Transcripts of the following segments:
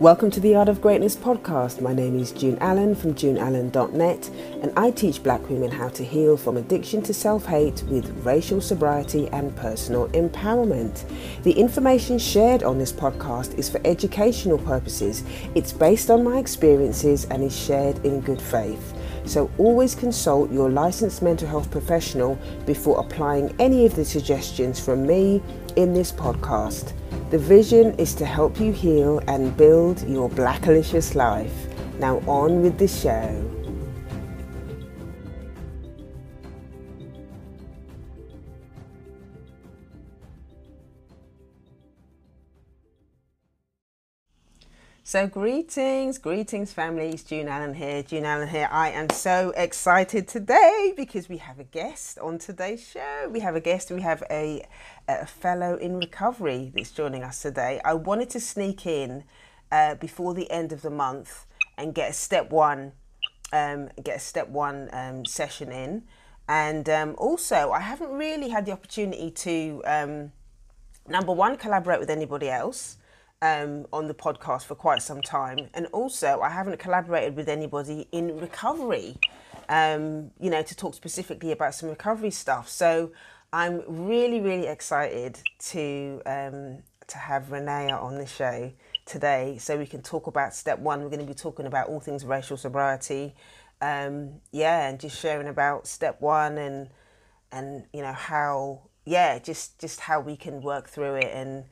Welcome to the Yard of Greatness podcast. My name is June Allen from juneallen.net, and I teach black women how to heal from addiction to self hate with racial sobriety and personal empowerment. The information shared on this podcast is for educational purposes, it's based on my experiences and is shared in good faith. So always consult your licensed mental health professional before applying any of the suggestions from me in this podcast. The vision is to help you heal and build your blackalicious life. Now, on with the show. So, greetings, greetings, families. June Allen here. June Allen here. I am so excited today because we have a guest on today's show. We have a guest. We have a, a fellow in recovery that's joining us today. I wanted to sneak in uh, before the end of the month and get a step one, um, get a step one um, session in, and um, also I haven't really had the opportunity to um, number one collaborate with anybody else um, on the podcast for quite some time, and also I haven't collaborated with anybody in recovery. Um, you know, to talk specifically about some recovery stuff. So I'm really, really excited to um, to have Rineya on the show today, so we can talk about step one. We're going to be talking about all things racial sobriety, um, yeah, and just sharing about step one and and you know how yeah, just just how we can work through it and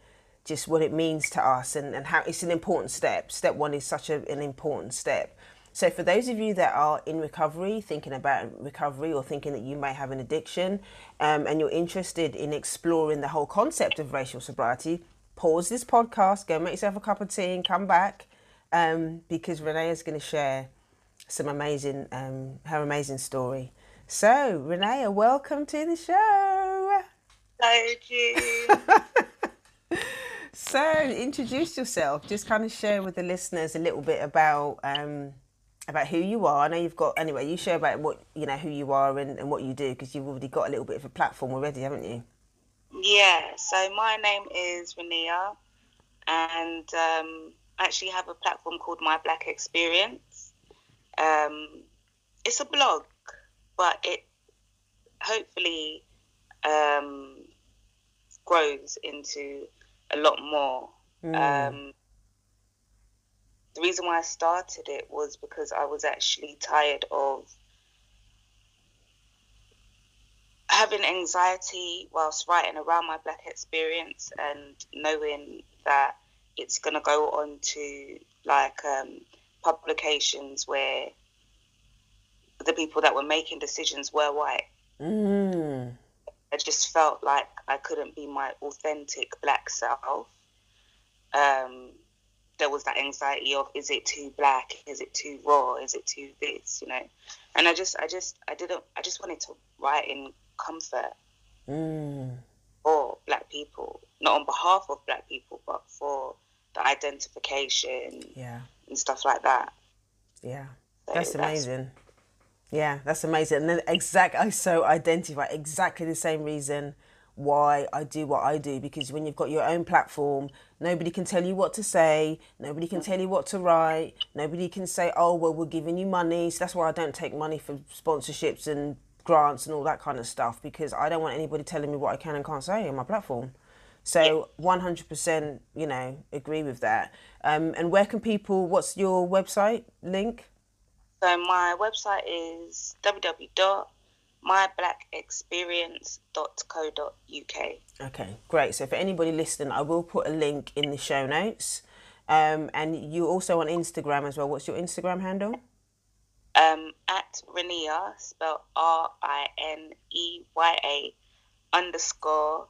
just what it means to us and, and how it's an important step. Step one is such a, an important step. So, for those of you that are in recovery, thinking about recovery, or thinking that you may have an addiction, um, and you're interested in exploring the whole concept of racial sobriety, pause this podcast, go make yourself a cup of tea, and come back um, because Rineya is going to share some amazing, um, her amazing story. So, Rineya, welcome to the show. Thank you. So, introduce yourself. Just kind of share with the listeners a little bit about um, about who you are. I know you've got anyway. You share about what you know who you are and, and what you do because you've already got a little bit of a platform already, haven't you? Yeah. So my name is Rineya, and um, I actually have a platform called My Black Experience. Um, it's a blog, but it hopefully um, grows into a lot more. Mm. Um, the reason why I started it was because I was actually tired of having anxiety whilst writing around my black experience and knowing that it's going to go on to like um, publications where the people that were making decisions were white. Mm. I just felt like I couldn't be my authentic black self. Um, there was that anxiety of is it too black? Is it too raw? Is it too this? You know, and I just, I just, I didn't. I just wanted to write in comfort mm. for black people, not on behalf of black people, but for the identification, yeah, and stuff like that. Yeah, so that's amazing. Yeah, that's amazing. And then exact, I so identify exactly the same reason why I do what I do because when you've got your own platform, nobody can tell you what to say, nobody can tell you what to write, nobody can say, oh, well, we're giving you money. So that's why I don't take money for sponsorships and grants and all that kind of stuff because I don't want anybody telling me what I can and can't say on my platform. So 100%, you know, agree with that. Um, and where can people, what's your website link? So my website is www.myblackexperience.co.uk. Okay, great. So for anybody listening, I will put a link in the show notes. Um, and you also on Instagram as well. What's your Instagram handle? Um, at Rineya, spelled R I N E Y A underscore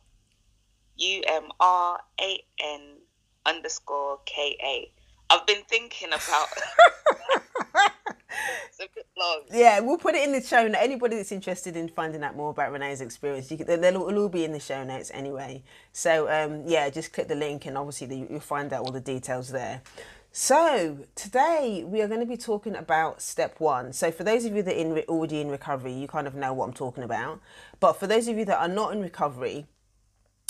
U M R A N underscore K A. I've been thinking about. it's a bit long. Yeah, we'll put it in the show notes. Anybody that's interested in finding out more about Rineya's experience, you can, they'll, they'll all be in the show notes anyway. So um, yeah, just click the link and obviously you'll find out all the details there. So today we are going to be talking about step one. So for those of you that are already in recovery, you kind of know what I'm talking about. But for those of you that are not in recovery,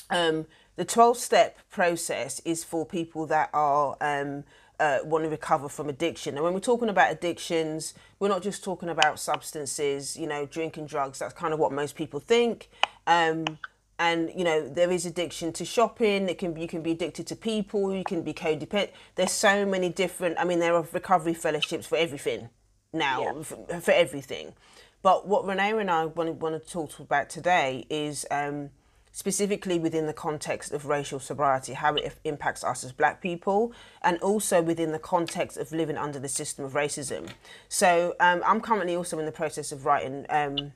um, the 12 step process is for people that are um, uh, want to recover from addiction. And when we're talking about addictions, we're not just talking about substances, you know, drinking drugs. That's kind of what most people think. Um, and you know there is addiction to shopping it can be you can be addicted to people you can be codependent there's so many different i mean there are recovery fellowships for everything now yeah. for, for, everything but what Rineya and i want, want to talk about today is um, specifically within the context of racial sobriety, how it impacts us as black people, and also within the context of living under the system of racism. So um, I'm currently also in the process of writing um,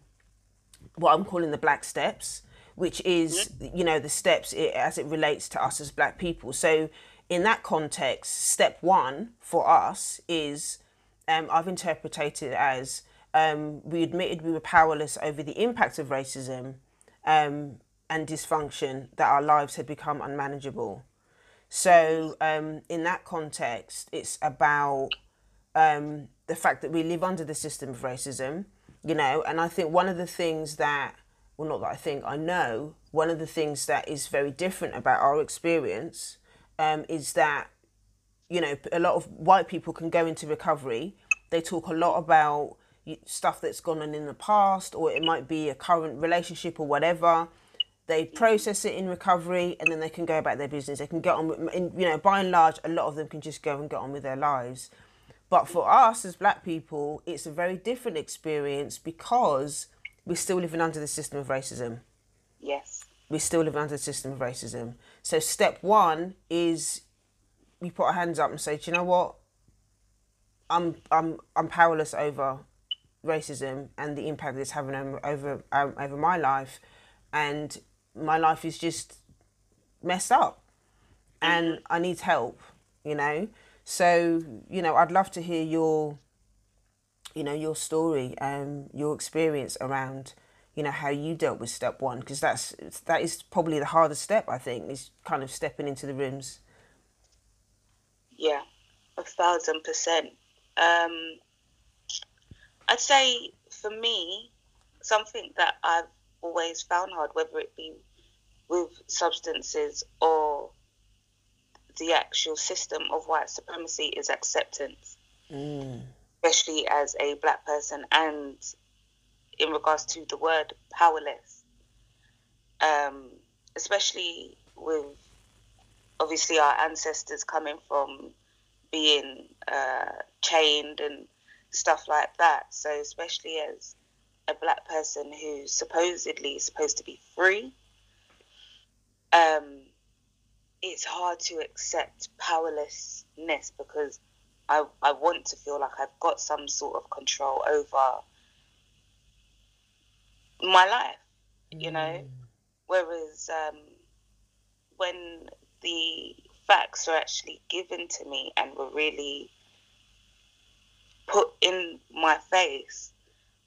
what I'm calling the Black Steps, which is, you know, the steps as it relates to us as black people. So in that context, step one for us is um, I've interpreted it as um, we admitted we were powerless over the impact of racism um, and dysfunction that our lives had become unmanageable. So, um, in that context, it's about um, the fact that we live under the system of racism, you know, and I think one of the things that, well, not that I think, I know, one of the things that is very different about our experience um, is that, you know, a lot of white people can go into recovery. They talk a lot about stuff that's gone on in the past, or it might be a current relationship or whatever they process it in recovery and then they can go about their business. They can get on with you know by and large a lot of them can just go and get on with their lives. But for us as black people it's a very different experience because we're still living under the system of racism. Yes. We're still living under the system of racism. So step one is we put our hands up and say do you know what? I'm i'm i'm powerless over racism and the impact it's having over over, um, over my life. And my life is just messed up and. I need help, you know. So, you know, I'd love to hear your you know, your story and your experience around, you know, how you dealt with step 1 because that's that is probably the hardest step I think is kind of stepping into the rooms. Yeah. A thousand percent. Um I'd say for me, something that I've always found hard, whether it be with substances or the actual system of white supremacy is acceptance, mm. especially as a black person, and in regards to the word powerless, um, especially with obviously our ancestors coming from being uh, chained and stuff like that. So, especially as a black person who's supposedly supposed to be free um, it's hard to accept powerlessness because I, I want to feel like I've got some sort of control over my life, you know. Mm. Whereas um, when the facts are actually given to me and were really put in my face,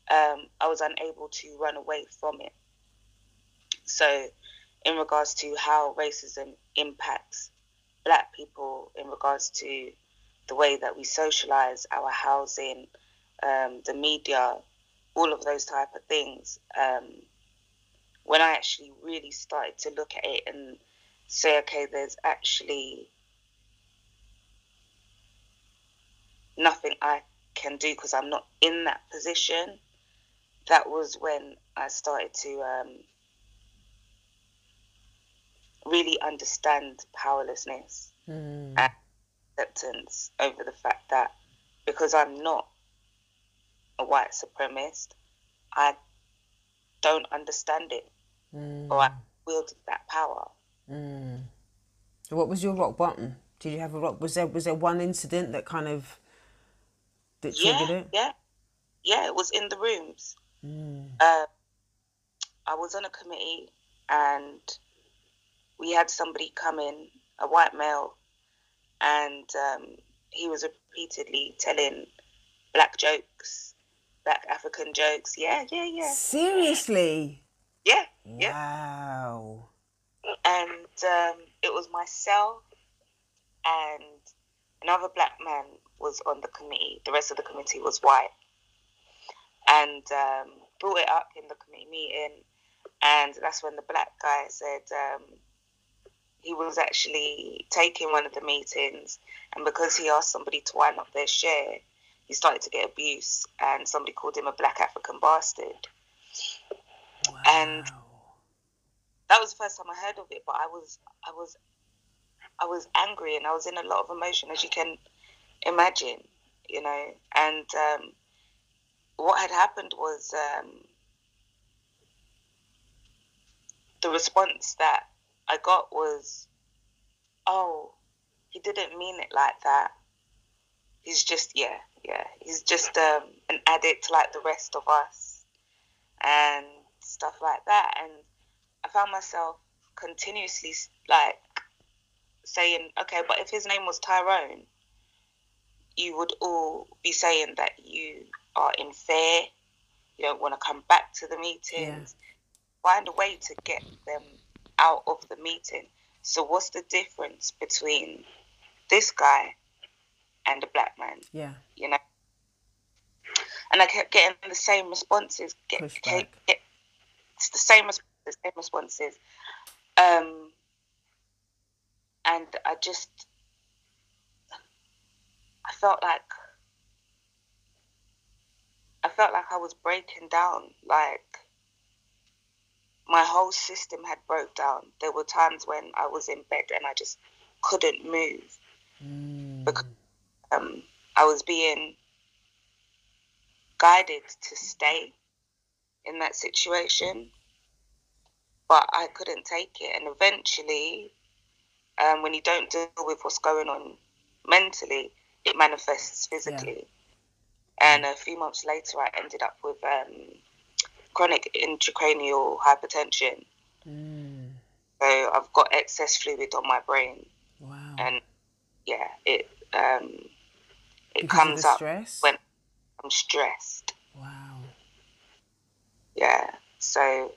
um, I was unable to run away from it. So in regards to how racism impacts black people in regards to the way that we socialize our housing um, the media all of those type of things. Um, when i actually really started to look at it and say okay there's actually nothing i can do because i'm not in that position that was when i started to um, really understand powerlessness mm. and acceptance over the fact that because I'm not a white supremacist, I don't understand it mm. or I wielded that power. Mm. So what was your rock bottom? Did you have a rock? Was there was there one incident that kind of that triggered yeah, it? Yeah, yeah, it was in the rooms. Mm. Uh, I was on a committee and we had somebody come in, a white male, and um, he was repeatedly telling black jokes, black African jokes. Yeah, yeah, yeah. Seriously? Yeah. Wow. Yeah. And um, it was myself and another black man was on the committee. The rest of the committee was white. And um, brought it up in the committee meeting. And that's when the black guy said, um, he was actually taking one of the meetings, and because he asked somebody to wind up their share, he started to get abuse, and somebody called him a black African bastard. Wow. And that was the first time I heard of it, but I was I was I was angry and I was in a lot of emotion, as you can imagine, you know. And um, what had happened was um, the response that I got was, "Oh, he didn't mean it like that. He's just yeah, yeah. He's just um, an addict like the rest of us, and stuff like that." And I found myself continuously like saying, okay, but if his name was Tyrone, you would all be saying that you are in fear, you don't want to come back to the meetings. Yeah. Find a way to get them out of the meeting. So, what's the difference between this guy and a black man? Yeah. You know? And I kept getting the same responses. Get, get, get, it's the same, the same responses. Um, and I just I felt like I felt like I was breaking down like my whole system had broke down. There were times when I was in bed and I just couldn't move mm. because um, I was being guided to stay in that situation, but I couldn't take it. And eventually, um, when you don't deal with what's going on mentally, it manifests physically. Yeah. And a few months later, I ended up with um, chronic intracranial hypertension. Mm. So I've got excess fluid on my brain. Wow. And yeah, it um, it because comes up stress? when I'm stressed. Wow. Yeah. So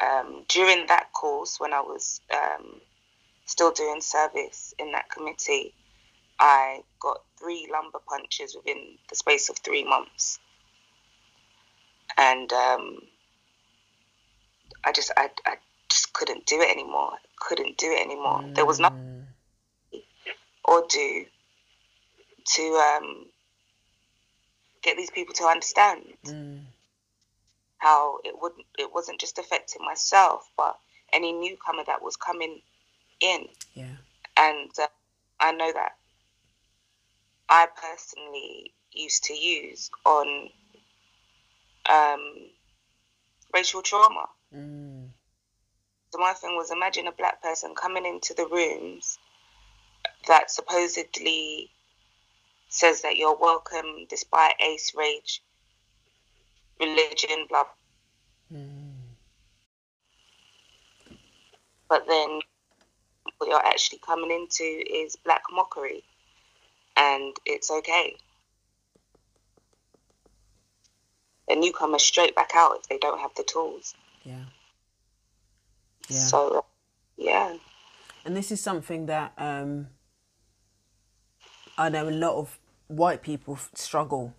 um, during that course, when I was um, still doing service in that committee, I got three lumbar punctures within the space of three months. And um, I just, I, I just couldn't do it anymore. Couldn't do it anymore. Mm. There was nothing or do to um, get these people to understand mm. how it wouldn't, it wasn't just affecting myself, but any newcomer that was coming in. Yeah. And uh, I know that I personally used to use on um, racial trauma. Mm. So my thing was imagine a black person coming into the rooms that supposedly says that you're welcome despite ace, rage, religion, blah. Mm. But then what you're actually coming into is black mockery, and it's okay. A newcomer straight back out if they don't have the tools. Yeah. Yeah. So, yeah. And this is something that um, I know a lot of white people struggle.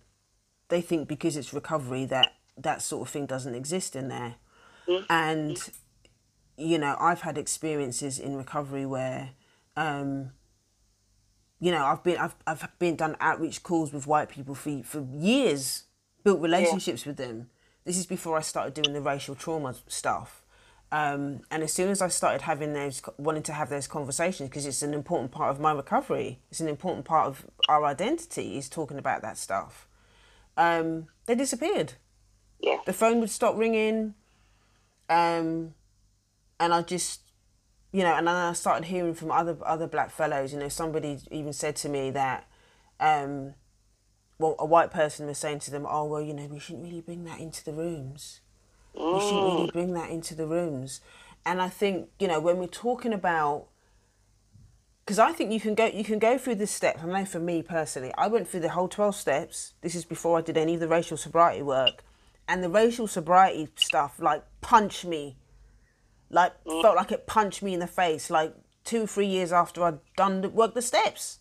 They think because it's recovery that that sort of thing doesn't exist in there. Mm-hmm. And you know, I've had experiences in recovery where, um, you know, I've been I've I've been done outreach calls with white people for for years, built relationships yeah. with them. This is before I started doing the racial trauma stuff. Um, and as soon as I started having those, wanting to have those conversations, because it's an important part of my recovery, it's an important part of our identity, is talking about that stuff. Um, they disappeared. Yeah. The phone would stop ringing. Um, and I just, you know, and then I started hearing from other other black fellows. You know, somebody even said to me that, um, well, a white person was saying to them, "Oh, well, you know, we shouldn't really bring that into the rooms. We shouldn't really mm. bring that into the rooms." And I think, you know, when we're talking about because I think you can go you can go through the steps. I know for me personally, I went through the whole twelve steps. This is before I did any of the racial sobriety work, and the racial sobriety stuff like punched me like mm. felt like it punched me in the face. Like two, three years after I'd done the, worked the steps.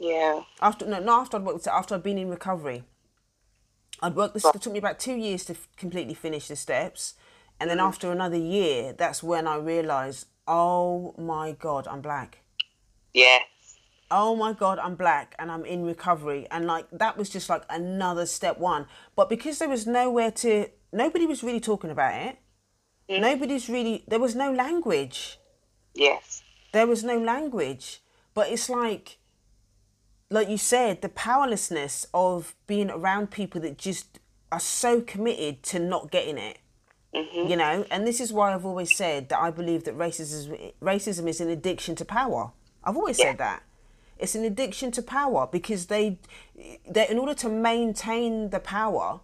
Yeah. After no, not after I'd worked after I'd been in recovery. I'd worked this. It took me about two years to f- completely finish the steps, and then mm. after another year, that's when I realised, oh my god, I'm black. Yes. Oh my god, I'm black and I'm in recovery, and like that was just like another step one. But because there was nowhere to, nobody was really talking about it. Nobody's really. There was no language. Yes. There was no language. But it's like, like you said, the powerlessness of being around people that just are so committed to not getting it. Mm-hmm. You know, and this is why I've always said that I believe that racism racism is an addiction to power. I've always Yeah. said that. It's an addiction to power because they, they in order to maintain the power,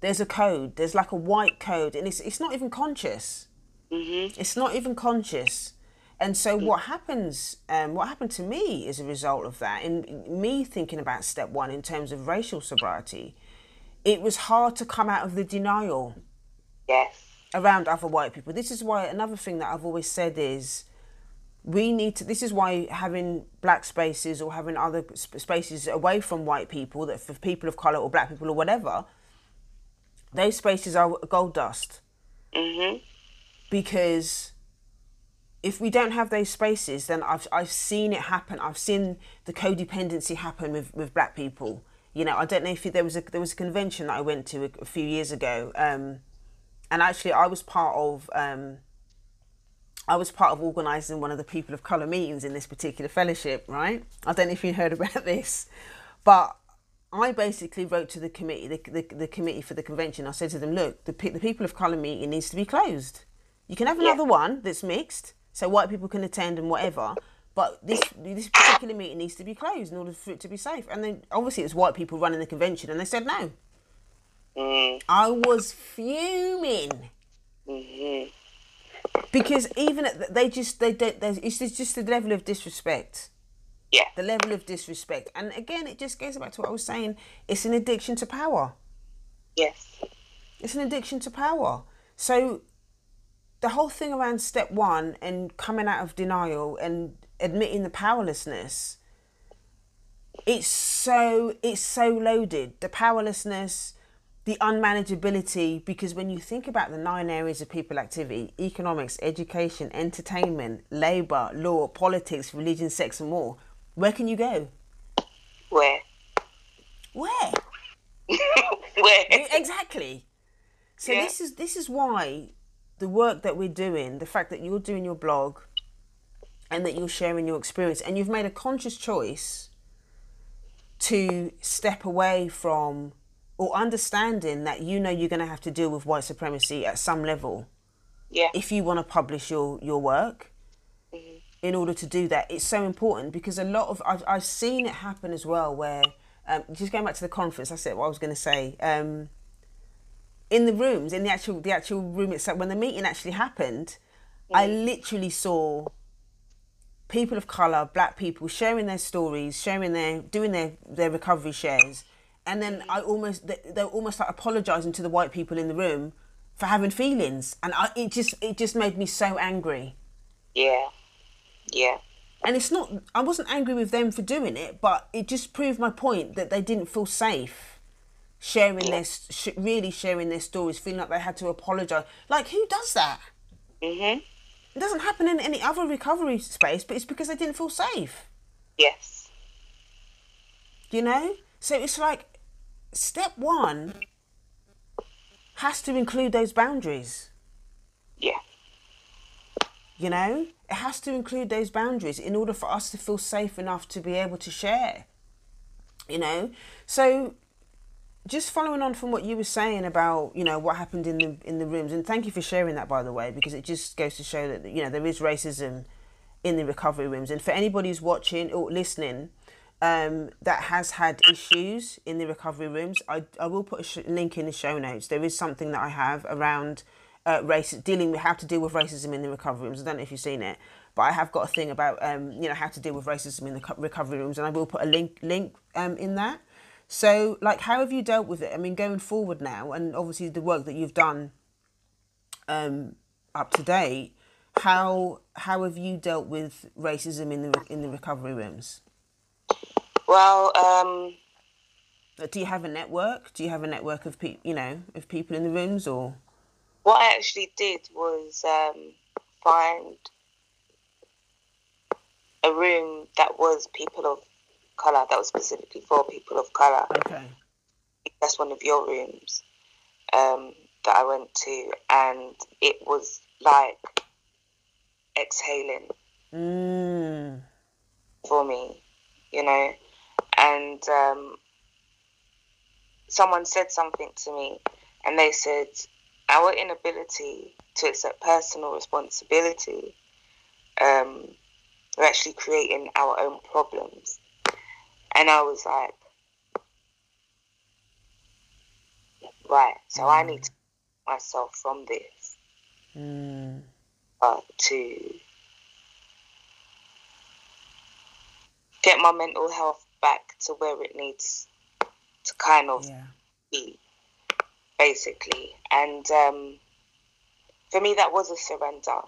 there's a code. There's like a white code, and it's it's not even conscious. Mm-hmm. It's not even conscious. And so what happens? Um, what happened to me as a result of that, in me thinking about step one in terms of racial sobriety, it was hard to come out of the denial Yes. around other white people. This is why another thing that I've always said is we need to. This is why having black spaces or having other spaces away from white people, that for people of color or black people or whatever, those spaces are gold dust Mm-hmm. because if we don't have those spaces, then I've I've seen it happen. I've seen the codependency happen with, with black people. You know, I don't know if there was a there was a convention that I went to a, a few years ago, um, and actually I was part of um, I was part of organising one of the people of colour meetings in this particular fellowship. Right? I don't know if you heard about this, but I basically wrote to the committee, the, the, the committee for the convention. I said to them, look, the, the people of colour meeting needs to be closed. You can have Yeah. another one that's mixed, so white people can attend and whatever. But this this particular meeting needs to be closed in order for it to be safe. And then obviously it was white people running the convention, and they said no. Mm. I was fuming Mhm. because even at the, they just they, there's it's just the level of disrespect. Yeah. the level of disrespect. And again, it just goes back to what I was saying. It's an addiction to power. Yes. It's an addiction to power. So the whole thing around step one and coming out of denial and admitting the powerlessness, it's so it's so loaded. The powerlessness, the unmanageability, because when you think about the nine areas of people activity, economics, education, entertainment, labour, law, politics, religion, sex and more, where can you go? Where? Where? Where? exactly. So Yeah. this is this is why the work that we're doing, the fact that you're doing your blog and that you're sharing your experience and you've made a conscious choice to step away from or understanding that you know you're going to have to deal with white supremacy at some level Yeah. if you want to publish your your work in order to do that it's so important because a lot of i've, I've seen it happen as well where um, just going back to the conference that's it what i was going to say um, in the rooms in the actual the actual room itself when the meeting actually happened i mm. literally saw people of color black people sharing their stories sharing their doing their their recovery shares. And then i almost they, they're almost like apologizing to the white people in the room for having feelings. And I, it just it just made me so angry. Yeah. Yeah. and it's not i wasn't angry with them for doing it but it just proved my point that they didn't feel safe sharing their sh- really sharing their stories feeling like they had to apologize. Like who does that? Mhm. it doesn't happen in any other recovery space but it's because they didn't feel safe. Yes. you know? So it's like step one has to include those boundaries. Yeah. you know? It has to include those boundaries in order for us to feel safe enough to be able to share. You know? So just following on from what you were saying about you know what happened in the in the rooms and thank you for sharing that by the way because it just goes to show that you know there is racism in the recovery rooms. And for anybody who's watching or listening um, that has had issues in the recovery rooms I, I will put a sh- link in the show notes. There is something that I have around uh, race dealing with how to deal with racism in the recovery rooms. I don't know if you've seen it but I have got a thing about um, you know how to deal with racism in the co- recovery rooms and I will put a link link um, in that so, like, how have you dealt with it? I mean, going forward now, and obviously the work that you've done um, up to date, how how have you dealt with racism in the in the recovery rooms? Well, um, Do you have a network? Do you have a network of people, you know, of people in the rooms, or what I actually did was um, find a room that was people of color, that was specifically for people of color. Okay. That's one of your rooms um, that I went to, and it was like exhaling Mm. for me, you know. And um, someone said something to me, and they said, Our inability to accept personal responsibility, um, we're actually creating our own problems. And I was like, Right, so I need to myself from this Mm. uh, to get my mental health back to where it needs to kind of Yeah. be, basically. And um, for me, that was a surrender,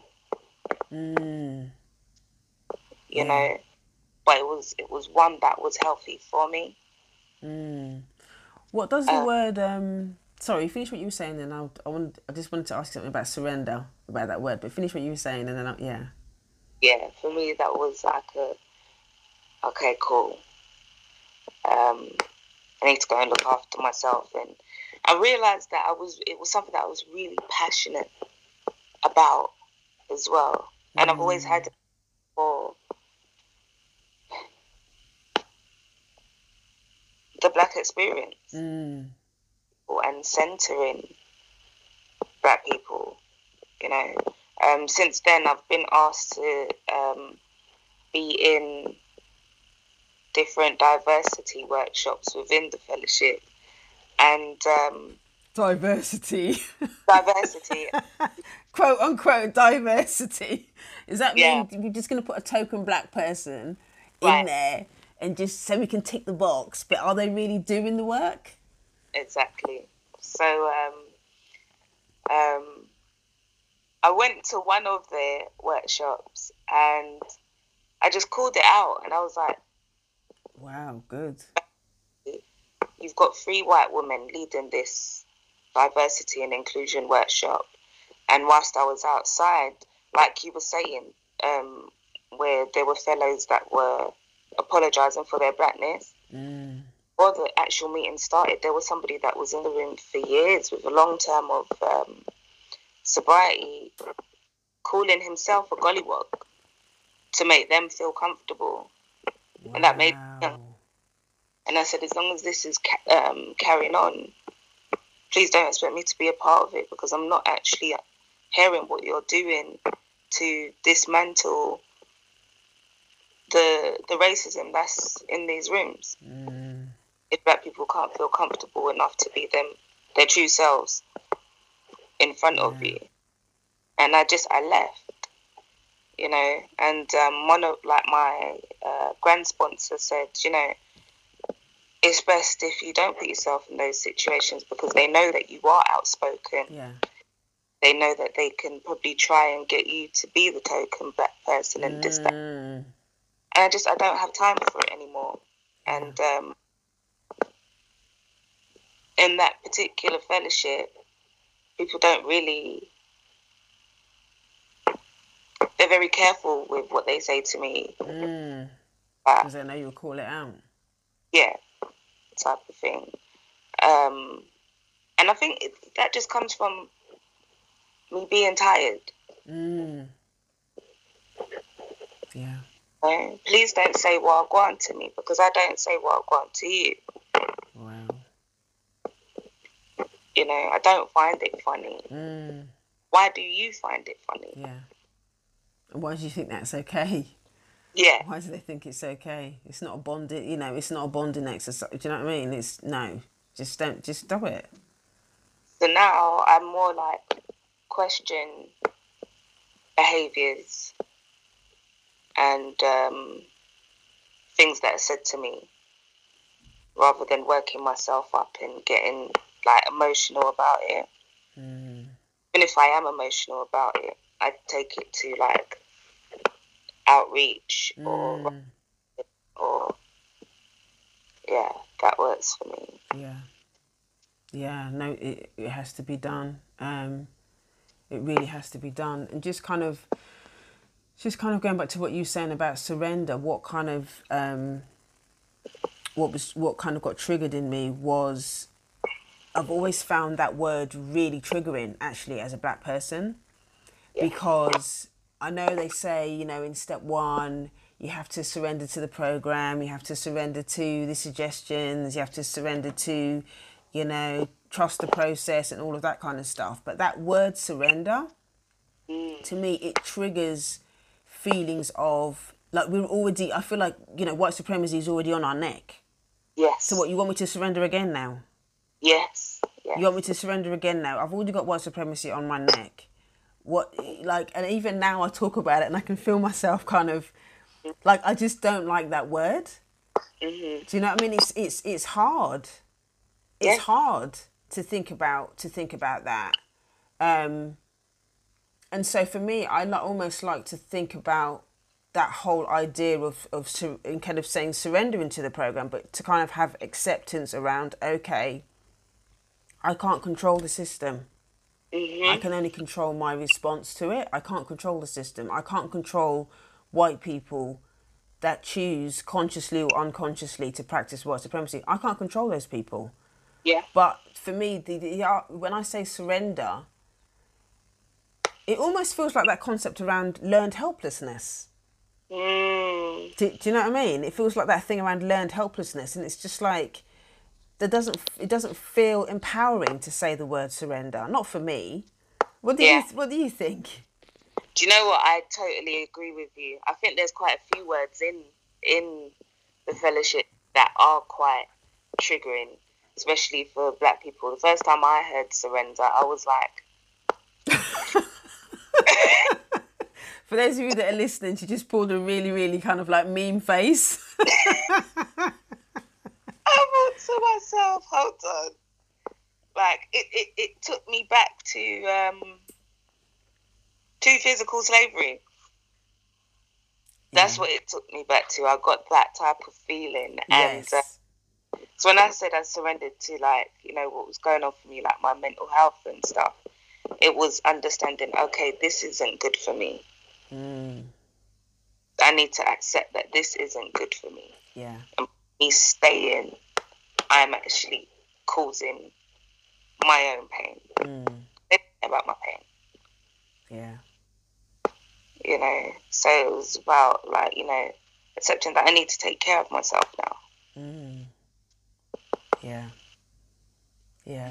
Mm. you Yeah. know. But it was it was one that was healthy for me. Mm. What does the Uh, word um sorry, finish what you were saying then I'll, I want I just wanted to ask something about surrender about that word, but finish what you were saying and then I'll, yeah. Yeah, for me, that was like a okay, cool. Um, I need to go and look after myself, and I realized that I was it was something that I was really passionate about as well, and I've always had it for the black experience Mm. and centering black people. You know, um, since then I've been asked to um, be in different diversity workshops within the fellowship, and um, Diversity. diversity. Quote unquote diversity. is that Yeah. mean we're just gonna put a token black person Right. in there and just so we can tick the box, but are they really doing the work? exactly. So um, um, I went to one of their workshops and I just called it out, and I was like. Wow, good. you've got three white women leading this diversity and inclusion workshop. And whilst I was outside, like you were saying, um, where there were fellows that were apologizing for their blackness, Mm. before the actual meeting started, there was somebody that was in the room for years with a long term of um, sobriety, calling himself a golliwog to make them feel comfortable. And that made- Wow. And I said, as long as this is ca- um, carrying on, please don't expect me to be a part of it because I'm not actually hearing what you're doing to dismantle the the racism that's in these rooms. Mm. If black people can't feel comfortable enough to be them their true selves in front of you, and I just I left, you know. And um, one of like my uh, grand sponsor said, you know, it's best if you don't put yourself in those situations because they know that you are outspoken. Yeah. They know that they can probably try and get you to be the token black person and this that. And I just I don't have time for it anymore. And um, in that particular fellowship, people don't really. They're very careful with what they say to me. Mm. Because I know you'll call it out. yeah, type of thing. Um, and I think it, that just comes from me being tired. Mm. Yeah. Know? Please don't say gone to me because I don't say gone to you. Wow. You know, I don't find it funny. Mm. Why do you find it funny? Yeah. Why do you think that's okay? Yeah, Why do they think it's okay? It's not a bonding, you know, it's not a bonding exercise. Do you know what I mean? It's no, just don't, just do it. so now I'm more like question behaviors and um, things that are said to me rather than working myself up and getting like emotional about it. Mm. Even if I am emotional about it, I take it to like outreach or Mm. or yeah, that works for me. Yeah. Yeah, no, it, it has to be done. Um, it really has to be done. And just kind of just kind of going back to what you were saying about surrender, what kind of um, what was what kind of got triggered in me was I've always found that word really triggering actually as a black person. Because I know they say, you know, in step one, you have to surrender to the program, you have to surrender to the suggestions, you have to surrender to, you know, trust the process and all of that kind of stuff. But that word surrender, to me, it triggers feelings of like we're already, I feel like, you know, white supremacy is already on our neck. Yes. So what, you want me to surrender again now? Yes. yes. You want me to surrender again now? I've already got white supremacy on my neck. What, like, and even now I talk about it and I can feel myself kind of, like, I just don't like that word. Mm-hmm. Do you know what I mean? It's it's it's hard. It's Yeah. hard to think about to think about that. Um, and so for me, I almost like to think about that whole idea of of sur- in kind of saying surrender into the program, but to kind of have acceptance around. Okay, I can't control the system. Mm-hmm. I can only control my response to it. I can't control the system. I can't control white people that choose consciously or unconsciously to practice white supremacy. I can't control those people. Yeah. But for me, the, the uh, when I say surrender, it almost feels like that concept around learned helplessness. Mm. Do, do you know what I mean? It feels like that thing around learned helplessness, and it's just like that doesn't it doesn't feel empowering to say the word surrender. Not for me. What do Yeah. you What do you think? Do you know what? I totally agree with you. I think there's quite a few words in in the fellowship that are quite triggering, especially for black people. The first time I heard surrender, I was like, For those of you that are listening, she just pulled a really, really kind of like meme face. I thought to myself, hold on. Like it, it, it took me back to um to physical slavery. That's what it took me back to. I got that type of feeling, and uh, so when I said I surrendered to like you know what was going on for me, like my mental health and stuff, it was understanding. Okay, this isn't good for me. Mm, I need to accept that this isn't good for me. yeah. Me staying, I'm actually causing my own pain. Mm, about my pain, yeah. you know. So it was about like you know accepting that I need to take care of myself now. Mm, yeah. Yeah.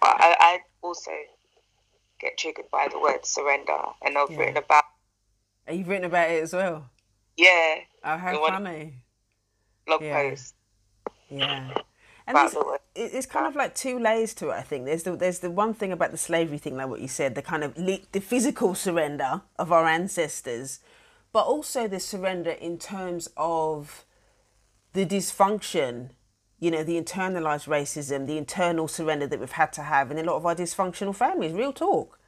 But I, I also get triggered by the word surrender, and I've Yeah. written about Are you written about it as well? yeah Oh, how funny. blog Yeah. posts Yeah. And about there's, the word. it- it's kind of like two layers to it. I think there's the there's the one thing about the slavery thing, like what you said, the kind of le- the physical surrender of our ancestors, but also the surrender in terms of the dysfunction. You know, the internalized racism, the internal surrender that we've had to have in a lot of our dysfunctional families. Real talk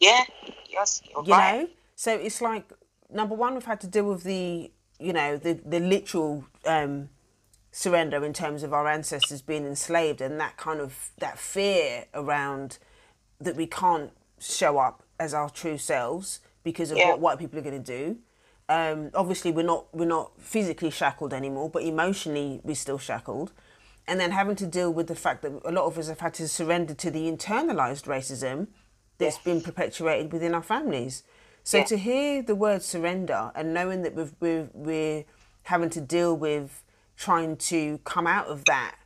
Yeah, yes, you're you right. know so it's like number one we've had to deal with the you know the the literal um surrender in terms of our ancestors being enslaved and that kind of that fear around that we can't show up as our true selves because of Yeah. what white people are going to do um obviously we're not we're not physically shackled anymore but emotionally we're still shackled and then having to deal with the fact that a lot of us have had to surrender to the internalized racism that's been perpetuated within our families. So Yeah. to hear the word surrender and knowing that we've, we're, we're having to deal with trying to come out of that,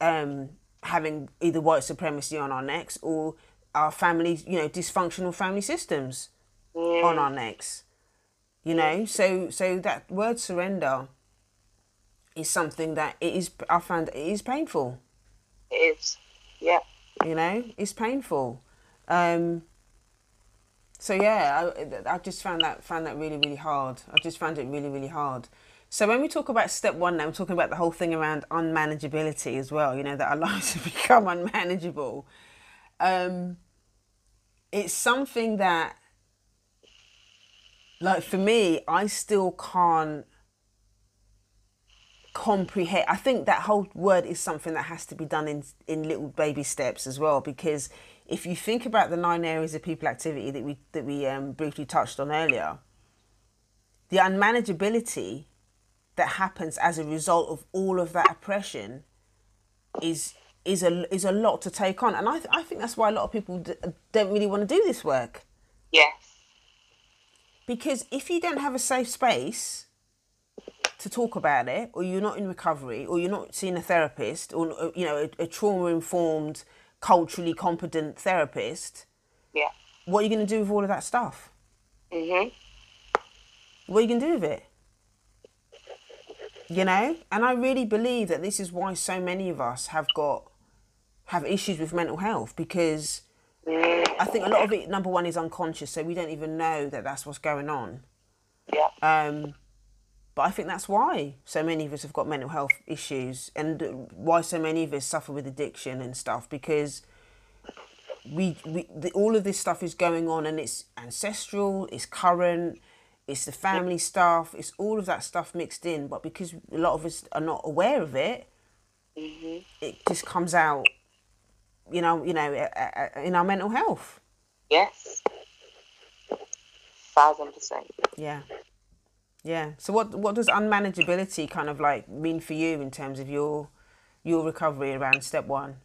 um, having either white supremacy on our necks or our families, you know, dysfunctional family systems on our necks. You know, so so that word surrender is something that it is. I found it is painful It is. Yeah. you know it's painful um so yeah I, I just found that found that really really hard i just found it really really hard so when we talk about step one now i'm talking about the whole thing around unmanageability as well you know that our lives have become unmanageable um it's something that like for me i still can't comprehend i think that whole word is something that has to be done in in little baby steps as well because if you think about the nine areas of people activity that we that we um, briefly touched on earlier the unmanageability that happens as a result of all of that oppression is is a is a lot to take on, and I th- I think that's why a lot of people d- don't really want to do this work. Yes. Because if you don't have a safe space to talk about it, or you're not in recovery, or you're not seeing a therapist, or uh, you know a, a trauma informed, culturally competent therapist, Yeah. what are you going to do with all of that stuff? Mhm. What are you going to do with it? You know, and I really believe that this is why so many of us have got have issues with mental health because I think a lot of it, number one, is unconscious, so we don't even know that that's what's going on. Yeah. Um, but I think that's why so many of us have got mental health issues and why so many of us suffer with addiction and stuff because we, we the, all of this stuff is going on and it's ancestral, it's current, it's the family stuff, it's all of that stuff mixed in. But because a lot of us are not aware of it, mm-hmm. it just comes out, you know, you know, in our mental health. Yes. Thousand percent. Yeah. Yeah. So what what does unmanageability kind of like mean for you in terms of your your recovery around step one?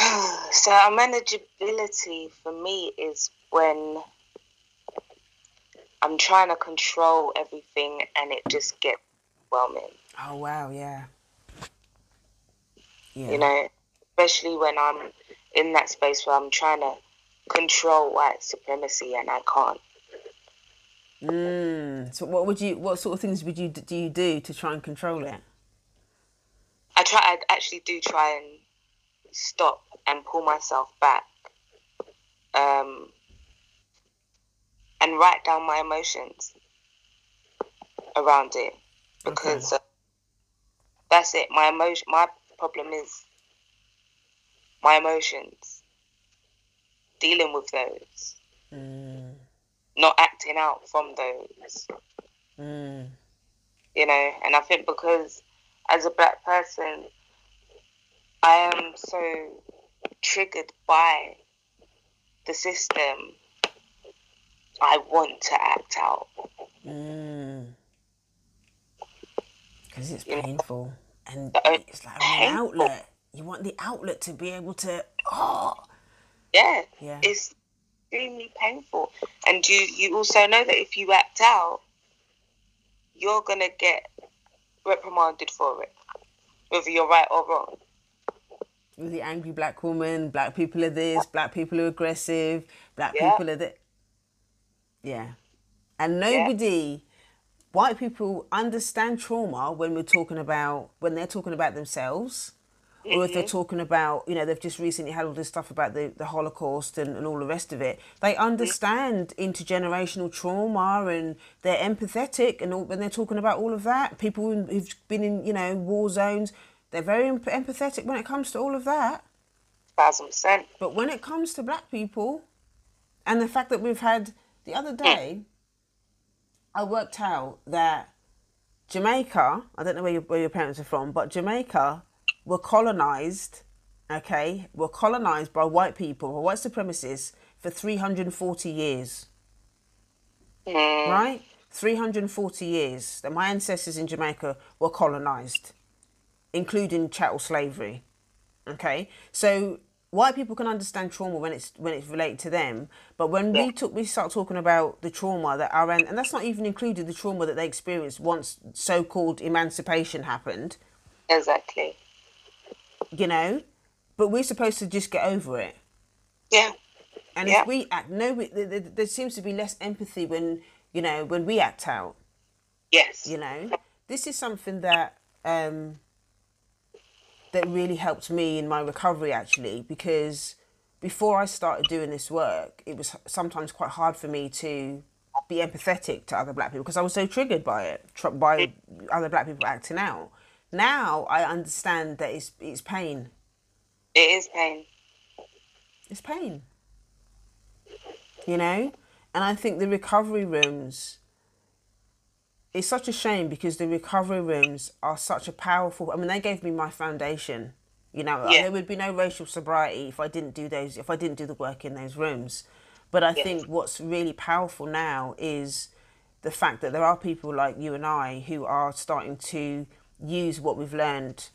So unmanageability for me is when I'm trying to control everything and it just gets overwhelming. Oh wow, yeah. Yeah. You know, especially when I'm in that space where I'm trying to control white supremacy and I can't. Mm. So what would you what sort of things would you do you do to try and control it? I try. I actually do try and stop and pull myself back, um, and write down my emotions around it because uh, that's it. My emotion. My problem is my emotions. Dealing with those, Mm. Not acting out from those. Mm. you know and i think because as a black person i am so triggered by the system i want to act out Mm. Because it's Yeah. painful and it's like an outlet. You want the outlet to be able to oh yeah yeah. it's extremely painful and you you also know that if you act out you're gonna get reprimanded for it whether you're right or wrong with the angry black woman, black people are this, black people are aggressive, black Yeah. people are that. Yeah. And nobody, white people understand trauma when we're talking about, when they're talking about themselves, or if they're mm-hmm. talking about, you know, they've just recently had all this stuff about the, the Holocaust and, and all the rest of it. They mm-hmm. understand intergenerational trauma and they're empathetic and all, when they're talking about all of that. People who- who've been in, you know, war zones, they're very emp- empathetic when it comes to all of that. thousand percent But when it comes to black people, and the fact that we've had the other mm. day, I worked out that Jamaica, I don't know where your, where your parents are from, but Jamaica were colonized, okay, were colonized by white people, by white supremacists for 340 years, Mm, right? 340 years that my ancestors in Jamaica were colonized, including chattel slavery. Okay, so white people can understand trauma when it's when it's related to them, but when we took we start talking about the trauma that our and that's not even included the trauma that they experienced once so-called emancipation happened, exactly you know, but we're supposed to just get over it. yeah And Yeah. if we act, no, we- there, there, there seems to be less empathy when you know when we act out. yes you know this is something that um that really helped me in my recovery actually because before i started doing this work it was sometimes quite hard for me to be empathetic to other black people because i was so triggered by it by other black people acting out now i understand that it's it's pain. It is pain. It's pain. You know? And i think the recovery rooms it's such a shame because the recovery rooms are such a powerful i mean they gave me my foundation. You know Yeah. there would be no racial sobriety if i didn't do those if i didn't do the work in those rooms. But i think what's really powerful now is the fact that there are people like you and I who are starting to use what we've learned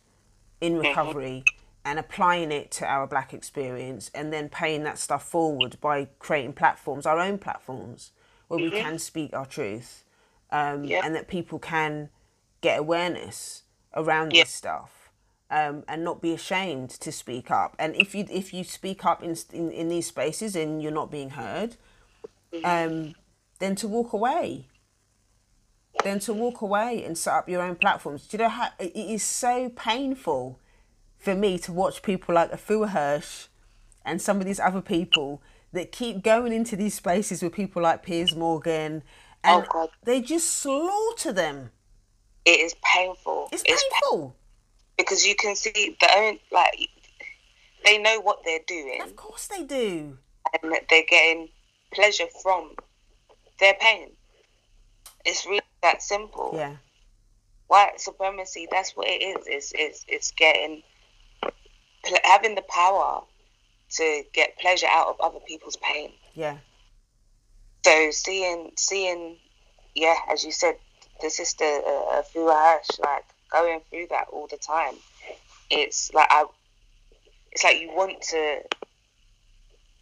in recovery and applying it to our black experience and then paying that stuff forward by creating platforms, our own platforms, where we can speak our truth um, and that people can get awareness around this stuff um, and not be ashamed to speak up. And if you if you speak up in in, in these spaces and you're not being heard, um, then to walk away. Then to walk away and set up your own platforms. Do you know how it is so painful for me to watch people like Afua Hirsch and some of these other people that keep going into these spaces with people like Piers Morgan oh, and Oh, God. they just slaughter them. It is painful. It's pa- painful. because you can see the own like they know what they're doing Of course they do. and they're getting pleasure from their pain. It's really that simple. Yeah. White supremacy, that's what it is. It's it's it's getting having the power to get pleasure out of other people's pain. Yeah. So seeing seeing yeah, as you said, the sister uh, Fua Hirsch, like going through that all the time. It's like I, it's like you want to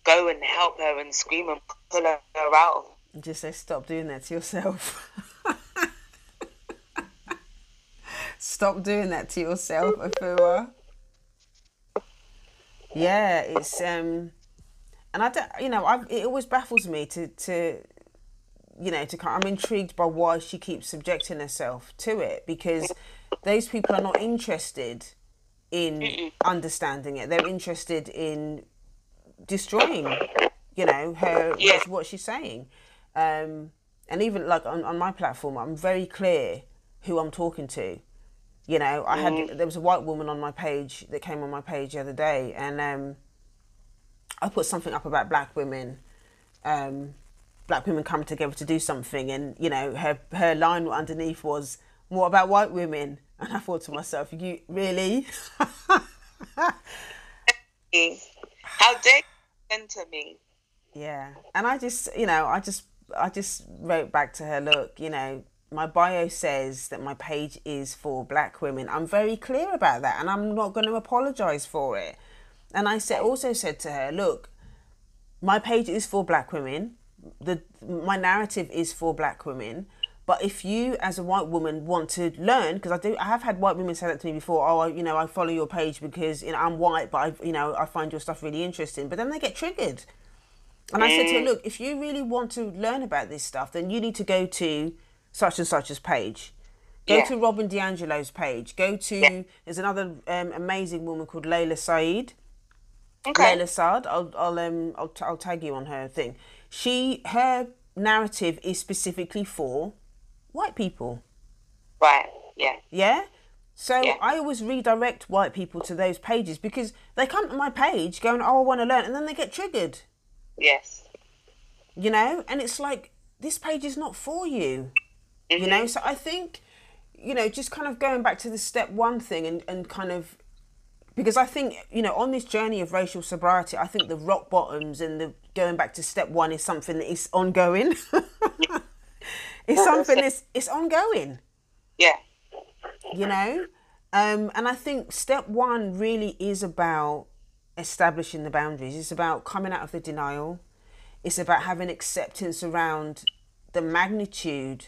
go and help her and scream and pull her out. And just say stop doing that to yourself. stop doing that to yourself, Afua. Yeah, it's um and I don't you know, I it always baffles me to to you know, to kind I'm intrigued by why she keeps subjecting herself to it because those people are not interested in understanding it. They're interested in destroying, you know, her Yeah. what, what she's saying. Um, and even like on, on my platform, I'm very clear who I'm talking to. You know, I had there was a white woman on my page that came on my page the other day, and um, I put something up about black women. Um, black women come together to do something, and you know, her her line underneath was, "What about white women?" And I thought to myself, "You really?" How dare you enter me? Yeah, and I just, you know, I just, I just wrote back to her. Look, you know, my bio says that my page is for black women. I'm very clear about that, and I'm not going to apologize for it. And I said, also said to her, look, my page is for black women. The my narrative is for black women. But if you, as a white woman, want to learn, because I do, I have had white women say that to me before. Oh, I- you know, I follow your page because you know I'm white, but I, you know, I find your stuff really interesting. But then they get triggered. And I said to her, mm. look, if you really want to learn about this stuff, then you need to go to such and such's page. Go Yeah. to Robin DiAngelo's page. Go to there's another um, amazing woman called Layla Saeed. Okay. Layla Saad. I'll I'll um I'll, t- I'll tag you on her thing. She her narrative is specifically for white people. Right. Yeah. Yeah. So Yeah. I always redirect white people to those pages because they come to my page going, "Oh, I want to learn," and then they get triggered. Yes. you know and it's like this page is not for you you know so i think you know just kind of going back to the step one thing and, and kind of because i think you know on this journey of racial sobriety i think the rock bottoms and the going back to step one is something that is ongoing. It's something that's it's ongoing. Yeah. you know? Um, and i think step one really is about establishing the boundaries. It's about coming out of the denial. It's about having acceptance around the magnitude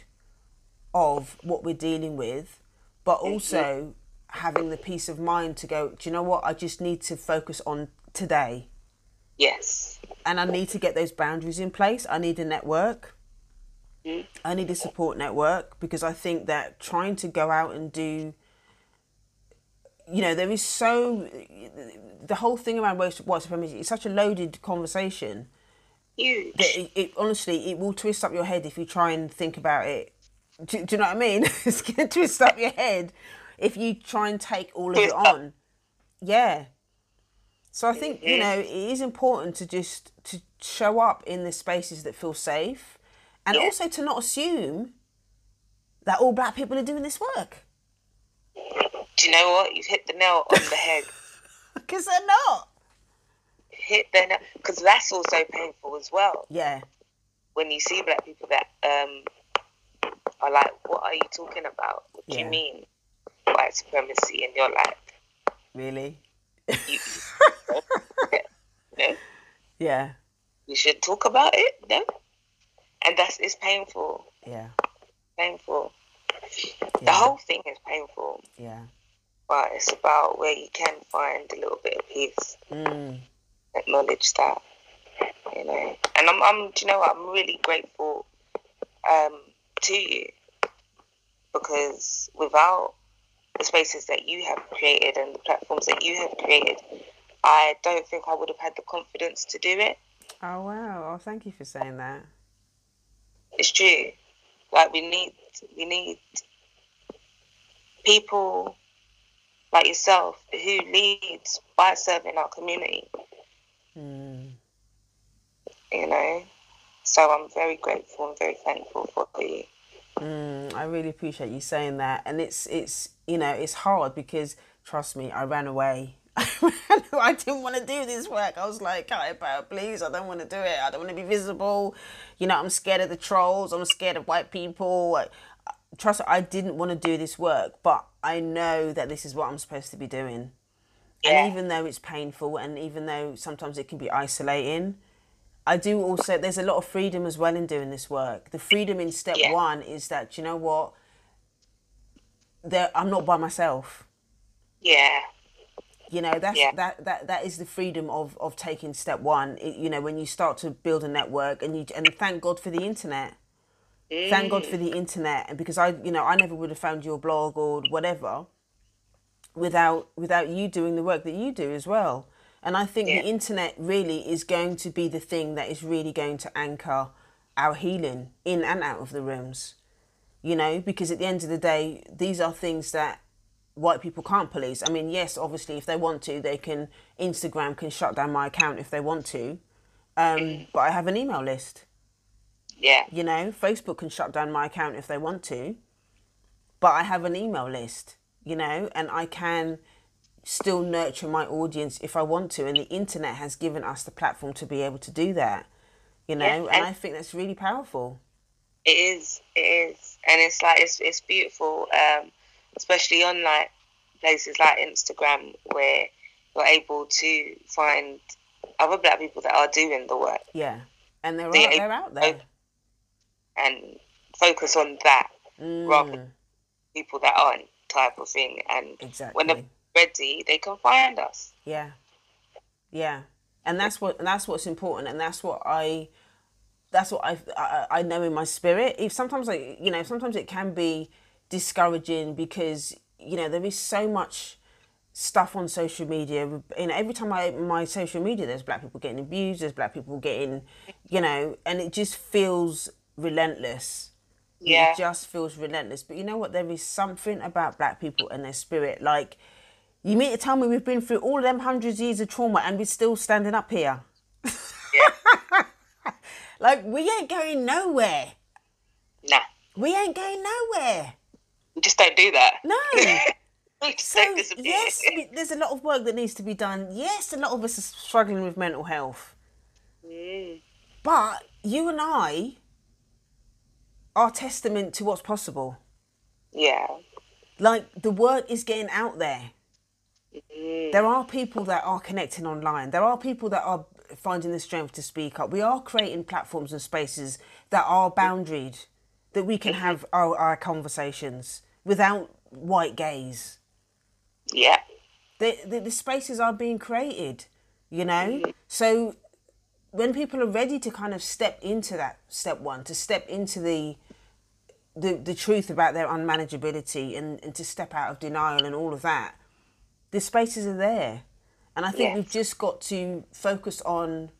of what we're dealing with but also having the peace of mind to go do you know what i just need to focus on today Yes. and I need to get those boundaries in place. I need a network. Mm-hmm. I need a support network because I think that trying to go out and do, you know, there is so the whole thing around white supremacy is such a loaded conversation Huge. it, it honestly it will twist up your head if you try and think about it. Do, do you know what I mean? it's gonna twist up your head if you try and take all of it on. Yeah. So I think you know it is important to just to show up in the spaces that feel safe, and Yeah. also to not assume that all black people are doing this work Do you know what? You've hit the nail on the head. because they're not. hit the nail because that's also painful as well. Yeah, When you see black people that um are like, "What are you talking about? What do Yeah. you mean white supremacy?" And you're like, Really? "You, you know, Yeah. we should talk about it." No, and that's it's painful, Yeah. painful. The whole thing is painful, Yeah. but it's about where you can find a little bit of peace. Mm. acknowledge that, you know. And I'm, I'm, do you know what? I'm really grateful um, to you because without the spaces that you have created and the platforms that you have created, I don't think I would have had the confidence to do it. Oh wow. Oh, thank you for saying that. It's true. Like we need, we need people like yourself who leads by serving our community. Mm. You know. So I'm very grateful and very thankful for you. Mm, I really appreciate you saying that, and it's it's you know it's hard because trust me, I ran away. I didn't want to do this work. I was like, "Cut it out, please. I don't want to do it. I don't want to be visible." You know, I'm scared of the trolls. I'm scared of white people. I, trust me, I didn't want to do this work, but I know that this is what I'm supposed to be doing. Yeah. And even though it's painful, and even though sometimes it can be isolating, I do also, there's a lot of freedom as well in doing this work. The freedom in step Yeah. one is that, you know what? There, I'm not by myself. Yeah. You know, that's Yeah. that, that that is the freedom of, of taking step one. It, you know, when you start to build a network and you and thank God for the internet. Thank God for the mm. internet and because I you know, I never would have found your blog or whatever without without you doing the work that you do as well. And I think Yeah. the internet really is going to be the thing that is really going to anchor our healing in and out of the rooms. You know, because at the end of the day, these are things that white people can't police. I mean, yes, obviously, if they want to, they can. Instagram can shut down my account if they want to. Um, but I have an email list. Yeah. You know, Facebook can shut down my account if they want to, but I have an email list, you know, and I can still nurture my audience if I want to. And the internet has given us the platform to be able to do that, you know, Yeah, and and- I think that's really powerful. It is. It is. And it's like it's it's beautiful, um, especially on like places like Instagram where you're able to find other black people that are doing the work Yeah. And they're, The out, they're out there. and focus on that rather than Mm, people that aren't type of thing. And exactly. when exactly. Ready, they can find us. Yeah, yeah, and that's what and that's what's important, and that's what I, that's what I I, I know in my spirit. If sometimes like you know sometimes it can be discouraging because you know there is so much stuff on social media. You know, every time I my social media, there's black people getting abused, there's black people getting, you know, and it just feels relentless. Yeah. It just feels relentless. But you know what? There is something about black people and their spirit. Like, you mean to tell me we've been through all them hundreds of years of trauma and we're still standing up here? Yeah. Like, we ain't going nowhere. nah. We ain't going nowhere. We just don't do that. No. So, yes, there's a lot of work that needs to be done. Yes, a lot of us are struggling with mental health. Mm. But you and I are testament to what's possible. Yeah. Like, the work is getting out there. Mm. There are people that are connecting online. There are people that are finding the strength to speak up. We are creating platforms and spaces that are boundaried, that we can have our, our conversations without white gaze. Yeah. The, the, the spaces are being created, you know? So when people are ready to kind of step into that step one, to step into the the, the truth about their unmanageability and, and to step out of denial and all of that, the spaces are there. And I think we've just got to focus on.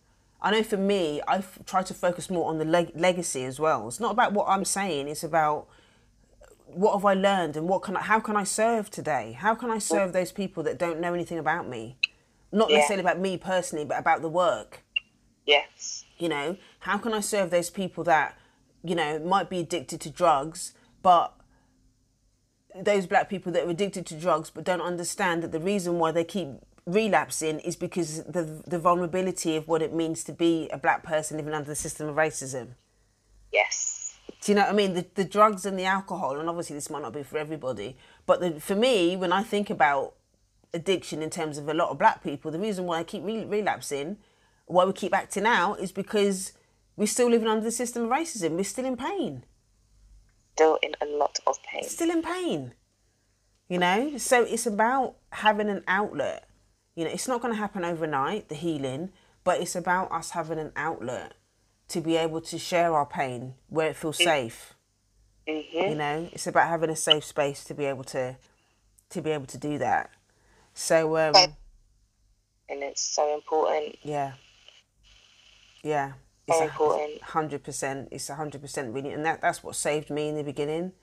I know for me, I try to focus more on the leg- legacy as well. It's not about what I'm saying; it's about what have I learned and what can I, how can I serve today? How can I serve those people that don't know anything about me? Not Yeah. necessarily about me personally, but about the work. Yes. You know, how can I serve those people that, you know, might be addicted to drugs, but those black people that are addicted to drugs but don't understand that the reason why they keep relapsing is because the the vulnerability of what it means to be a black person living under the system of racism. Yes. Do you know what I mean? The, the drugs and the alcohol, and obviously this might not be for everybody, but the, for me, when I think about addiction in terms of a lot of black people, the reason why I keep re- relapsing, why we keep acting out, is because we're still living under the system of racism. We're still in pain. Still in a lot of pain. Still in pain. You know? So it's about having an outlet. You know, it's not going to happen overnight, the healing, but it's about us having an outlet to be able to share our pain where it feels safe. Mm-hmm. You know, it's about having a safe space to be able to to be able to do that. So um and it's so important. yeah. Yeah. It's So important. hundred percent. It's a hundred percent really, and that that's what saved me in the beginning.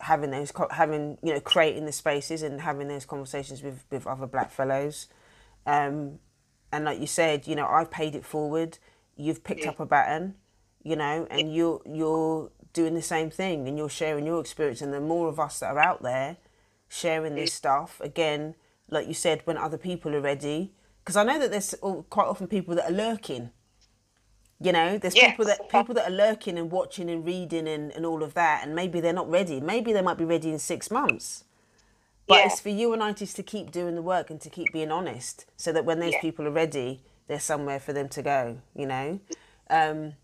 Having those, having you know, creating the spaces and having those conversations with with other black fellows, um, and like you said, you know, I've paid it forward. You've picked up a baton, you know, and you're you're doing the same thing, and you're sharing your experience. And the more of us that are out there sharing this stuff, again, like you said, when other people are ready, because I know that there's quite often people that are lurking. You know, there's Yes. people that people that are lurking and watching and reading and, and all of that, and maybe they're not ready. Maybe they might be ready in six months. But Yeah. it's for you and I just to keep doing the work and to keep being honest, so that when those Yeah. people are ready, there's somewhere for them to go. You know, um,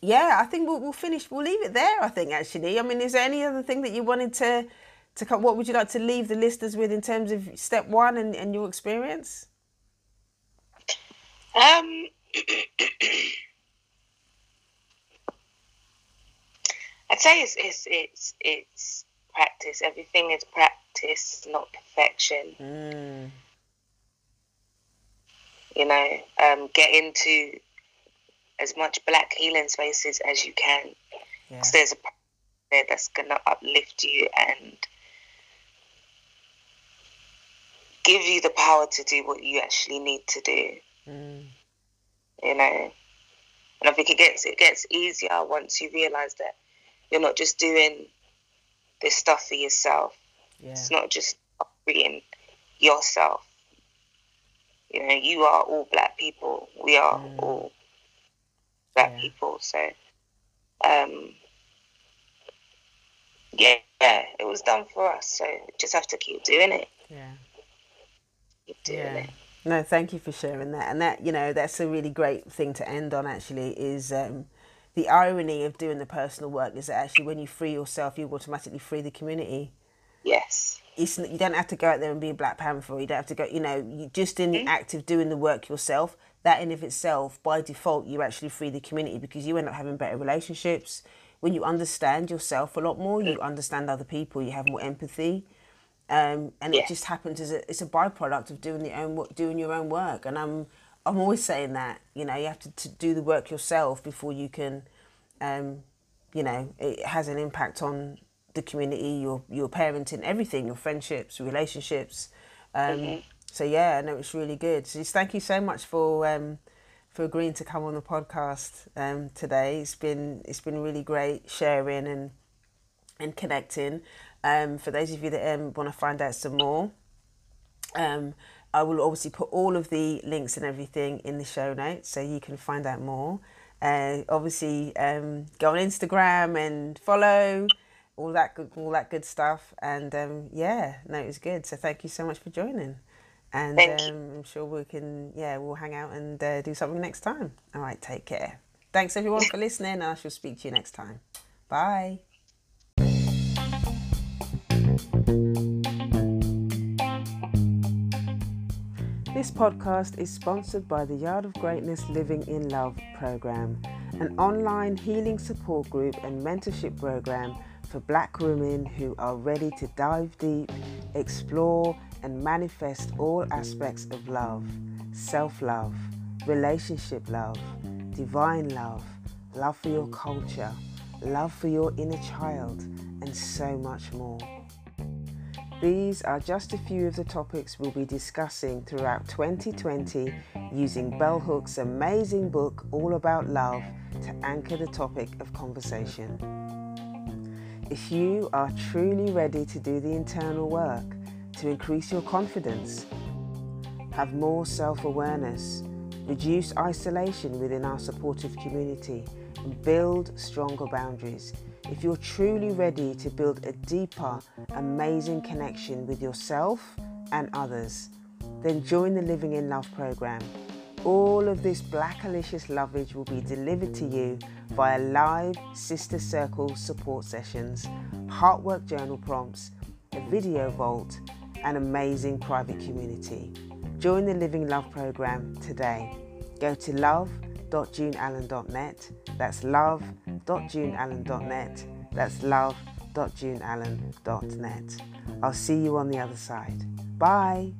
yeah. I think we'll, we'll finish. We'll leave it there. I think actually. I mean, is there any other thing that you wanted to to come? What would you like to leave the listeners with in terms of step one and, and your experience? Um, I'd say it's, it's it's it's practice. Everything is practice, not perfection. Mm, You know, um, get into as much black healing spaces as you can. yeah. there's a part there that's gonna uplift you and give you the power to do what you actually need to do. Mm, you know. And I think it gets it gets easier once you realise that you're not just doing this stuff for yourself. yeah. It's not just freeing yourself. You know, you are all black people. We are Mm. all black Yeah. people. So, um, yeah, yeah, it was done for us. So just have to keep doing it. Yeah. Keep doing Yeah. it. No, thank you for sharing that. And that, you know, that's a really great thing to end on actually is um, the irony of doing the personal work is that actually when you free yourself, you automatically free the community. Yes. It's, you don't have to go out there and be a Black Panther. You don't have to go, you know, you just in the act of doing the work yourself, that in of itself, by default, you actually free the community because you end up having better relationships. When you understand yourself a lot more, you understand other people, you have more empathy um, and Yeah. it just happens as a it's a byproduct of doing the own doing your own work. And I'm I'm always saying that you know you have to, to do the work yourself before you can, um, you know, it has an impact on the community, your your parenting, everything, your friendships, relationships. Um, So yeah, no, it's really good. So just thank you so much for um, for agreeing to come on the podcast um, today. It's been it's been really great sharing and and connecting. Um, for those of you that um, want to find out some more, um, I will obviously put all of the links and everything in the show notes so you can find out more. Uh, obviously, um, go on Instagram and follow all that good, all that good stuff. And um, yeah, no, it was good. So thank you so much for joining. And um, I'm sure we can, yeah, we'll hang out and uh, do something next time. All right, take care. Thanks everyone for listening. I shall speak to you next time. Bye. This podcast is sponsored by the Yard of Greatness Living in Love program, an online healing support group and mentorship program for black women who are ready to dive deep, explore, and manifest all aspects of love self love, relationship love, divine love, love for your culture, love for your inner child, and so much more. These are just a few of the topics we'll be discussing throughout 2020 using Bell Hooks' amazing book, All About Love, to anchor the topic of conversation. If you are truly ready to do the internal work to increase your confidence, have more self awareness, reduce isolation within our supportive community, and build stronger boundaries. If you're truly ready to build a deeper, amazing connection with yourself and others, then join the Living in Love program. All of this Blackalicious lovage will be delivered to you via live Sister Circle support sessions, heartwork journal prompts, a video vault, and amazing private community. Join the Living Love program today. Go to love.juneallen.net. That's love.juneallen.net. That's love.juneallen.net. I'll see you on the other side. Bye.